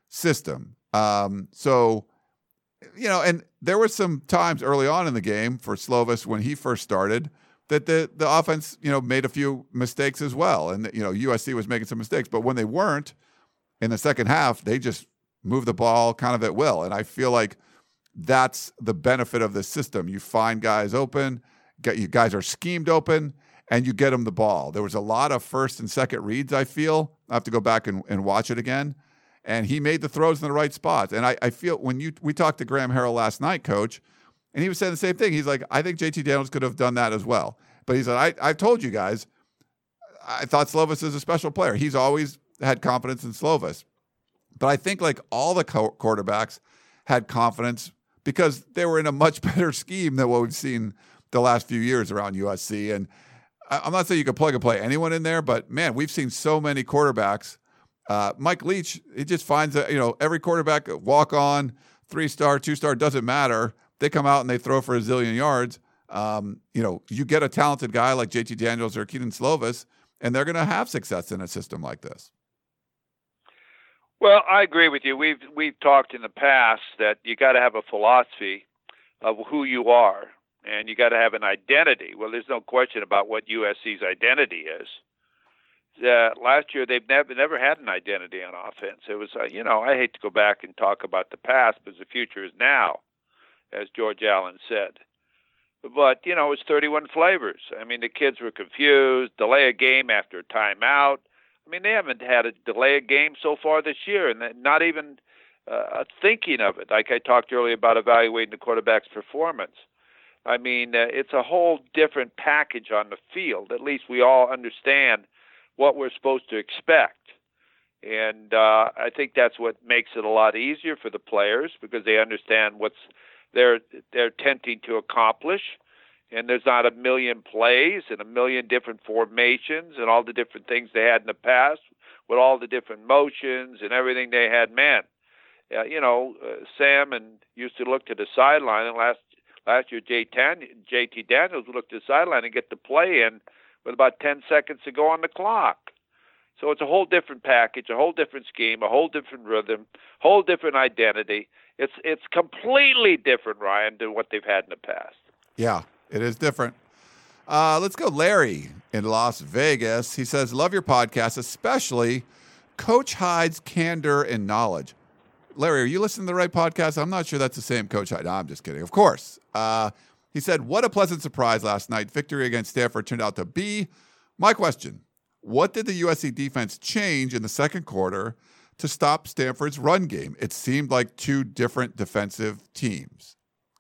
system. Um, so, you know, and there were some times early on in the game for Slovis when he first started that the the offense, you know, made a few mistakes as well, and you know USC was making some mistakes, but when they weren't in the second half, they just moved the ball kind of at will, and I feel like that's the benefit of the system. You find guys open, get you guys are schemed open, and you get them the ball. There was a lot of first and second reads. I feel I have to go back and, and watch it again, and he made the throws in the right spots. And I, I feel when you we talked to Graham Harrell last night, Coach and he was saying the same thing. He's like, I think JT Daniels could have done that as well. But he said, I, I've told you guys, I thought Slovis is a special player. He's always had confidence in Slovis. But I think like all the co- quarterbacks had confidence because they were in a much better scheme than what we've seen the last few years around USC. And I'm not saying you could plug and play anyone in there, but man, we've seen so many quarterbacks. Uh, Mike Leach, he just finds that, you know, every quarterback walk on, three star, two star, doesn't matter they come out and they throw for a zillion yards. Um, you know, you get a talented guy like JT Daniels or Kedon Slovis, and they're going to have success in a system like this. Well, I agree with you. We've we've talked in the past that you got to have a philosophy of who you are, and you got to have an identity. Well, there's no question about what USC's identity is. Uh, last year, they've never never had an identity on offense. It was, uh, you know, I hate to go back and talk about the past because the future is now as George Allen said. But, you know, it was 31 flavors. I mean, the kids were confused, delay a game after a timeout. I mean, they haven't had a delay a game so far this year, and not even uh, thinking of it. Like I talked earlier about evaluating the quarterback's performance. I mean, uh, it's a whole different package on the field. At least we all understand what we're supposed to expect. And uh, I think that's what makes it a lot easier for the players because they understand what's they're they're attempting to accomplish. And there's not a million plays and a million different formations and all the different things they had in the past with all the different motions and everything they had. Man, uh, you know, uh, Sam and used to look to the sideline. And last last year, J. Tan, JT Daniels looked to the sideline and get the play in with about 10 seconds to go on the clock. So it's a whole different package, a whole different scheme, a whole different rhythm, whole different identity. It's it's completely different, Ryan, than what they've had in the past. Yeah, it is different. Uh, let's go, Larry in Las Vegas. He says, "Love your podcast, especially Coach Hyde's candor and knowledge." Larry, are you listening to the right podcast? I'm not sure that's the same Coach Hyde. No, I'm just kidding. Of course. Uh, he said, "What a pleasant surprise last night. Victory against Stanford turned out to be." My question: What did the USC defense change in the second quarter? to stop Stanford's run game. It seemed like two different defensive teams.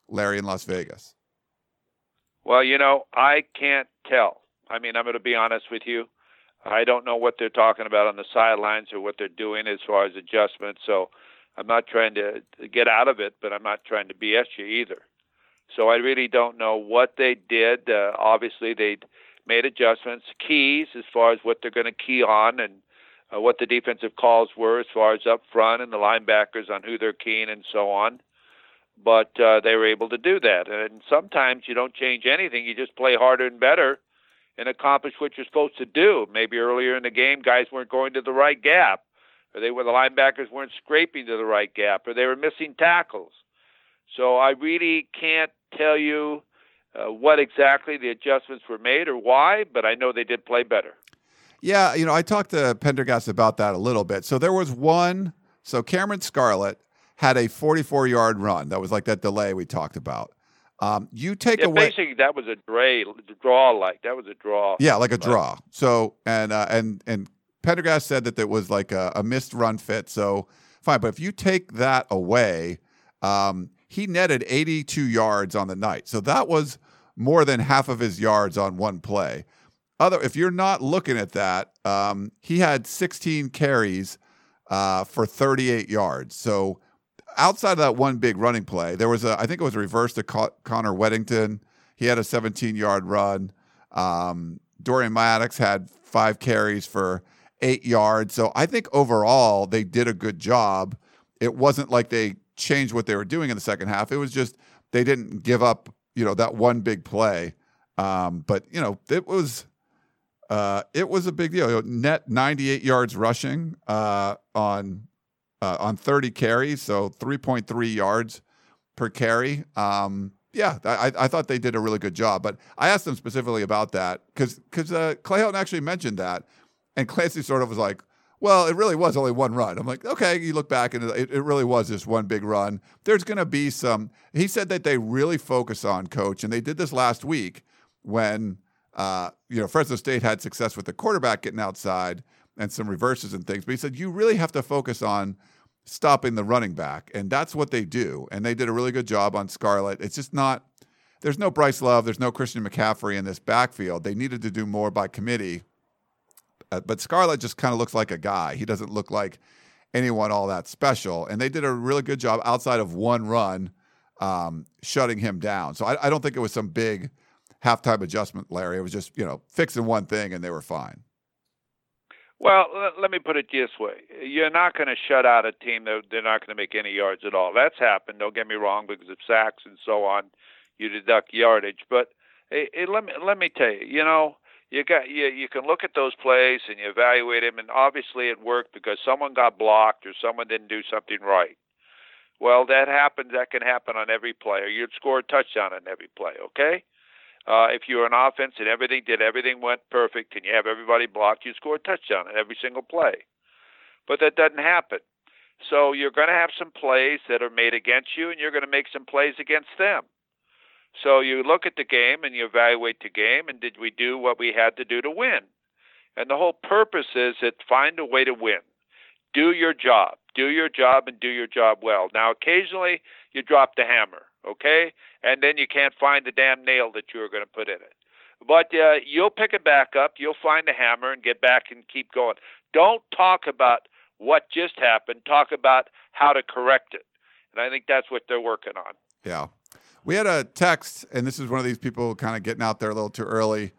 Larry in Las Vegas. Well, you know, I can't tell. I mean, I'm going to be honest with you. I don't know what they're talking about on the sidelines or what they're doing as far as adjustments. So I'm not trying to get out of it, but I'm not trying to BS you either. So I really don't know what they did. Uh, obviously, they made adjustments, keys as far as what they're going to key on, and uh, what the defensive calls were as far as up front and the linebackers on who they're keying and so on. But uh, they were able to do that. And sometimes you don't change anything; you just play harder and better and accomplish what you're supposed to do. Maybe earlier in the game, guys weren't going to the right gap, or they were the linebackers weren't scraping to the right gap, or they were missing tackles. So I really can't tell you uh, what exactly the adjustments were made or why, but I know they did play better. Yeah, you know, I talked to Pendergast about that a little bit. So there was one. So Cameron Scarlett had a 44 yard run. That was like that delay we talked about. Um, you take yeah, away. Basically, that was a draw, draw like that was a draw. Yeah, like a draw. So and uh, and and Pendergast said that it was like a, a, missed run fit. So fine, but if you take that away, um, he netted 82 yards on the night. So that was more than half of his yards on one play other if you're not looking at that, um, he had 16 carries uh, for 38 yards. So outside of that one big running play, there was a I think it was a reverse to Connor Wedington. He had a 17 yard run. Um, Dorian Maddox had five carries for eight yards. So I think overall they did a good job. It wasn't like they changed what they were doing in the second half. It was just they didn't give up, you know, that one big play Um, but you know, it was uh, it was a big deal. Net 98 yards rushing uh, on uh, on 30 carries, so 3.3 yards per carry. Um, yeah, I, I thought they did a really good job. But I asked them specifically about that because because uh, Clay Helton actually mentioned that, and Clancy sort of was like, "Well, it really was only one run." I'm like, "Okay." You look back and it, it really was just one big run. There's going to be some. He said that they really focus on coach, and they did this last week when uh, you know Fresno State had success with the quarterback getting outside and some reverses and things. But he said you really have to focus on stopping the running back. And that's what they do. And they did a really good job on Scarlett. It's just not, there's no Bryce Love, there's no Christian McCaffrey in this backfield. They needed to do more by committee. Uh, but Scarlett just kind of looks like a guy. He doesn't look like anyone all that special. And they did a really good job outside of one run um, shutting him down. So I, I don't think it was some big halftime adjustment, Larry. It was just, you know, fixing one thing and they were fine. Well, let me put it this way: you're not going to shut out a team that they're not going to make any yards at all. That's happened. Don't get me wrong, because of sacks and so on, you deduct yardage. But hey, hey, let me let me tell you, you know, you got you you can look at those plays and you evaluate them, and obviously it worked because someone got blocked or someone didn't do something right. Well, that happens. That can happen on every player. You'd score a touchdown on every play. Okay. Uh, if you're an offense and everything did everything went perfect and you have everybody blocked, you score a touchdown on every single play. But that doesn't happen. So you're going to have some plays that are made against you, and you're going to make some plays against them. So you look at the game and you evaluate the game, and did we do what we had to do to win? And the whole purpose is that find a way to win. Do your job. Do your job and do your job well. Now, occasionally you drop the hammer okay? And then you can't find the damn nail that you were going to put in it. But uh, you'll pick it back up, you'll find the hammer and get back and keep going. Don't talk about what just happened, talk about how to correct it. And I think that's what they're working on. Yeah. We had a text, and this is one of these people kind of getting out there a little too early.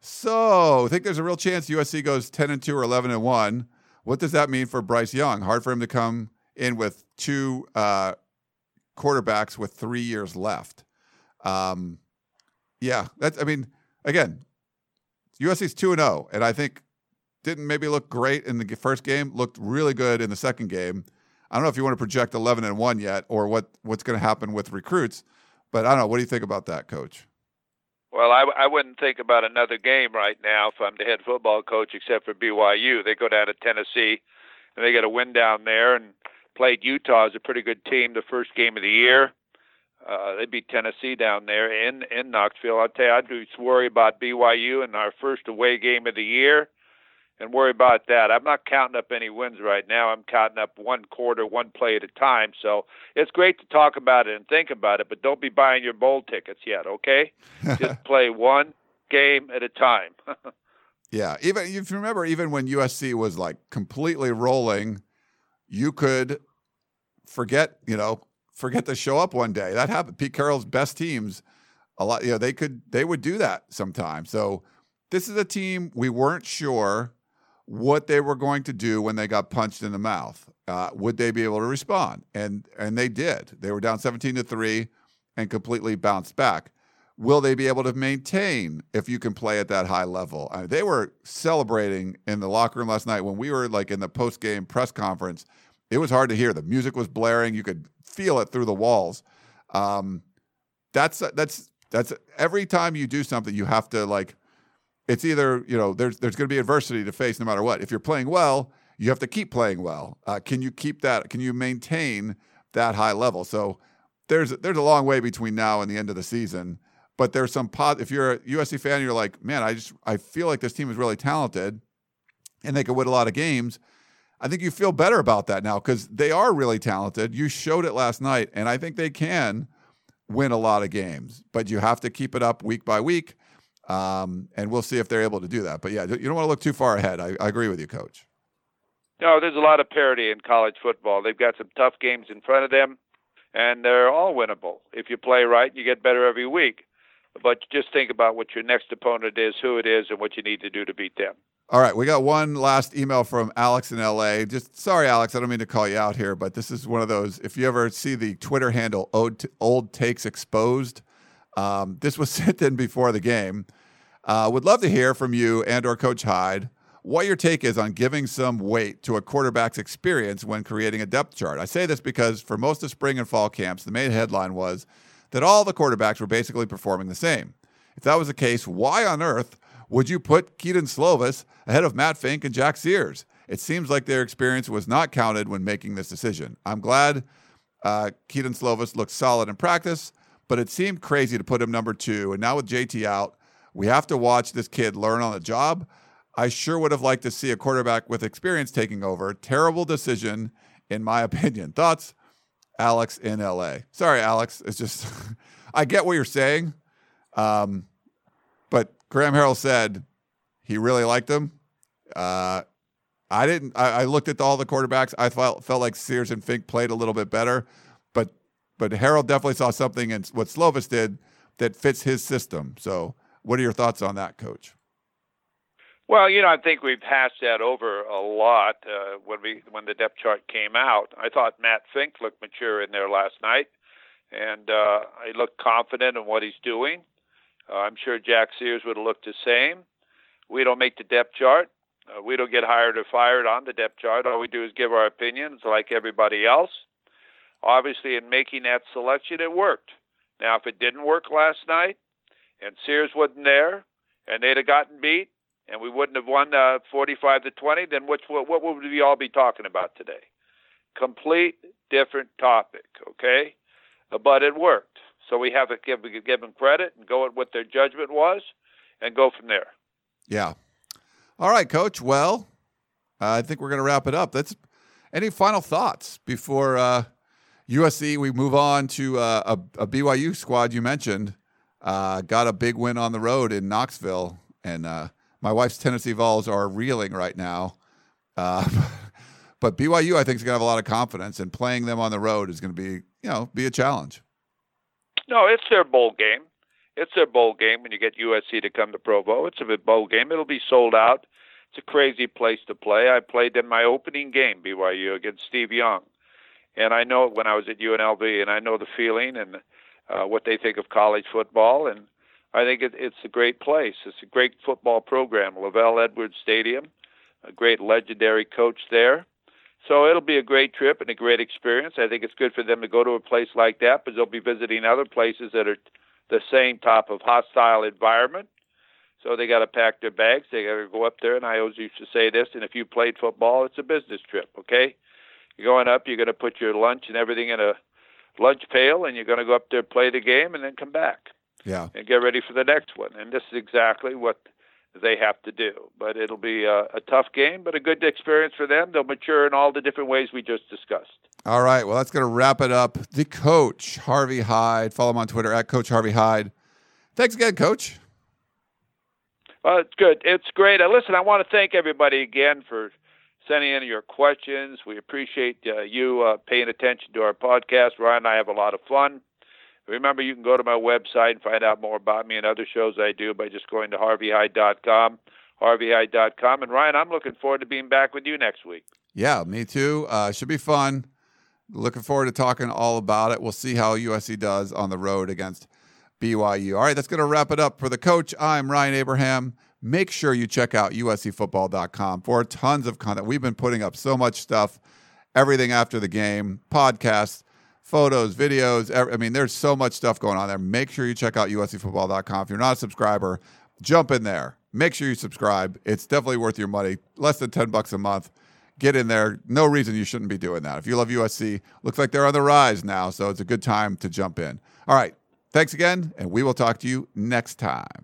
So, I think there's a real chance USC goes 10 and 2 or 11 and 1. What does that mean for Bryce Young? Hard for him to come in with two uh, quarterbacks with three years left. Um, yeah, that's. I mean, again, USC's two and zero, oh, and I think didn't maybe look great in the first game. Looked really good in the second game. I don't know if you want to project eleven and one yet, or what what's going to happen with recruits. But I don't know. What do you think about that, Coach? Well, I, I wouldn't think about another game right now if I'm the head football coach, except for BYU. They go down to Tennessee, and they get a win down there, and played Utah as a pretty good team the first game of the year. Uh, they beat Tennessee down there in in Knoxville. I'll tell you, I do worry about BYU in our first away game of the year, and worry about that. I'm not counting up any wins right now. I'm counting up one quarter, one play at a time. So it's great to talk about it and think about it, but don't be buying your bowl tickets yet. Okay, just play one game at a time. yeah, even if you remember, even when USC was like completely rolling you could forget, you know, forget to show up one day. That happened. Pete Carroll's best teams, a lot, you know, they could they would do that sometimes. So this is a team we weren't sure what they were going to do when they got punched in the mouth. Uh, would they be able to respond? And and they did. They were down 17 to 3 and completely bounced back. Will they be able to maintain if you can play at that high level? I mean, they were celebrating in the locker room last night when we were like in the post game press conference. It was hard to hear. The music was blaring. You could feel it through the walls. Um, that's that's that's every time you do something, you have to like. It's either you know there's there's going to be adversity to face no matter what. If you're playing well, you have to keep playing well. Uh, can you keep that? Can you maintain that high level? So there's there's a long way between now and the end of the season. But there's some pot. If you're a USC fan, you're like, man, I just I feel like this team is really talented, and they could win a lot of games. I think you feel better about that now because they are really talented. You showed it last night, and I think they can win a lot of games. But you have to keep it up week by week, um, and we'll see if they're able to do that. But yeah, you don't want to look too far ahead. I, I agree with you, Coach. No, there's a lot of parity in college football. They've got some tough games in front of them, and they're all winnable. If you play right, you get better every week. But just think about what your next opponent is, who it is, and what you need to do to beat them. All right, we got one last email from Alex in LA. Just sorry, Alex, I don't mean to call you out here, but this is one of those. If you ever see the Twitter handle "Old, old Takes Exposed," Um, this was sent in before the game. Uh, would love to hear from you and or Coach Hyde what your take is on giving some weight to a quarterback's experience when creating a depth chart. I say this because for most of spring and fall camps, the main headline was that all the quarterbacks were basically performing the same. If that was the case, why on earth would you put Kedon Slovis ahead of Matt Fink and Jack Sears? It seems like their experience was not counted when making this decision. I'm glad uh, Kedon Slovis looked solid in practice, but it seemed crazy to put him number two. And now with JT out, we have to watch this kid learn on the job. I sure would have liked to see a quarterback with experience taking over. Terrible decision, in my opinion. Thoughts, Alex in LA? Sorry, Alex. It's just, I get what you're saying. Um, but Graham Harrell said he really liked him. Uh, I didn't. I, I, looked at all the quarterbacks. I felt felt like Sears and Fink played a little bit better, but Harrell definitely saw something in what Slovis did that fits his system. So, what are your thoughts on that, Coach? Well, you know, I think we've hashed that over a lot uh, when we when the depth chart came out. I thought Matt Fink looked mature in there last night, and uh, I looked confident in what he's doing. Uh, I'm sure Jack Sears would have looked the same. We don't make the depth chart. Uh, we don't get hired or fired on the depth chart. All we do is give our opinions like everybody else. Obviously, in making that selection, it worked. Now, if it didn't work last night and Sears wasn't there and they'd have gotten beat, and we wouldn't have won uh, 45 to 20, then what, what would we all be talking about today? Complete different topic, okay? Uh, but it worked. So we have to give, give them credit and go at what their judgment was and go from there. Yeah. All right, Coach. Well, uh, I think we're going to wrap it up. That's any final thoughts before uh, USC? We move on to uh, a, a, BYU squad you mentioned. Uh, got a big win on the road in Knoxville, and uh, my wife's Tennessee Vols are reeling right now. Uh, but BYU, I think, is going to have a lot of confidence, and playing them on the road is going to be, you know, be a challenge. No, it's their bowl game. It's their bowl game when you get USC to come to Provo. It's a bowl game. It'll be sold out. It's a crazy place to play. I played in my opening game, BYU, against Steve Young. And I know when I was at UNLV, and I know the feeling and uh, what they think of college football. And I think it, it's a great place. It's a great football program, LaVell Edwards Stadium, a great legendary coach there. So it'll be a great trip and a great experience. I think it's good for them to go to a place like that, but they'll be visiting other places that are the same type of hostile environment. So they got to pack their bags. They got to go up there. And I always used to say this: and if you played football, it's a business trip. Okay, you're going up. You're going to put your lunch and everything in a lunch pail, and you're going to go up there, play the game, and then come back yeah. and get ready for the next one. And this is exactly what they have to do. But it'll be a, a, tough game, but a good experience for them. They'll mature in all the different ways we just discussed. All right. Well, that's going to wrap it up. The coach, Harvey Hyde. Follow him on Twitter at Coach Harvey Hyde. Thanks again, Coach. Well, it's good. It's great. Uh, listen, I want to thank everybody again for sending in your questions. We appreciate uh, you uh, paying attention to our podcast. Ryan and I have a lot of fun. Remember, you can go to my website and find out more about me and other shows I do by just going to harveyhyde.com, harveyhyde.com. And Ryan, I'm looking forward to being back with you next week. Yeah, me too. Uh, should be fun. Looking forward to talking all about it. We'll see how USC does on the road against BYU. All right, that's going to wrap it up for the coach. I'm Ryan Abraham. Make sure you check out uscfootball.com for tons of content. We've been putting up so much stuff, everything after the game, podcasts photos, videos. I mean, there's so much stuff going on there. Make sure you check out uscfootball.com. If you're not a subscriber, jump in there. Make sure you subscribe. It's definitely worth your money. Less than 10 bucks a month. Get in there. No reason you shouldn't be doing that. If you love USC, looks like they're on the rise now, so it's a good time to jump in. All right. Thanks again, and we will talk to you next time.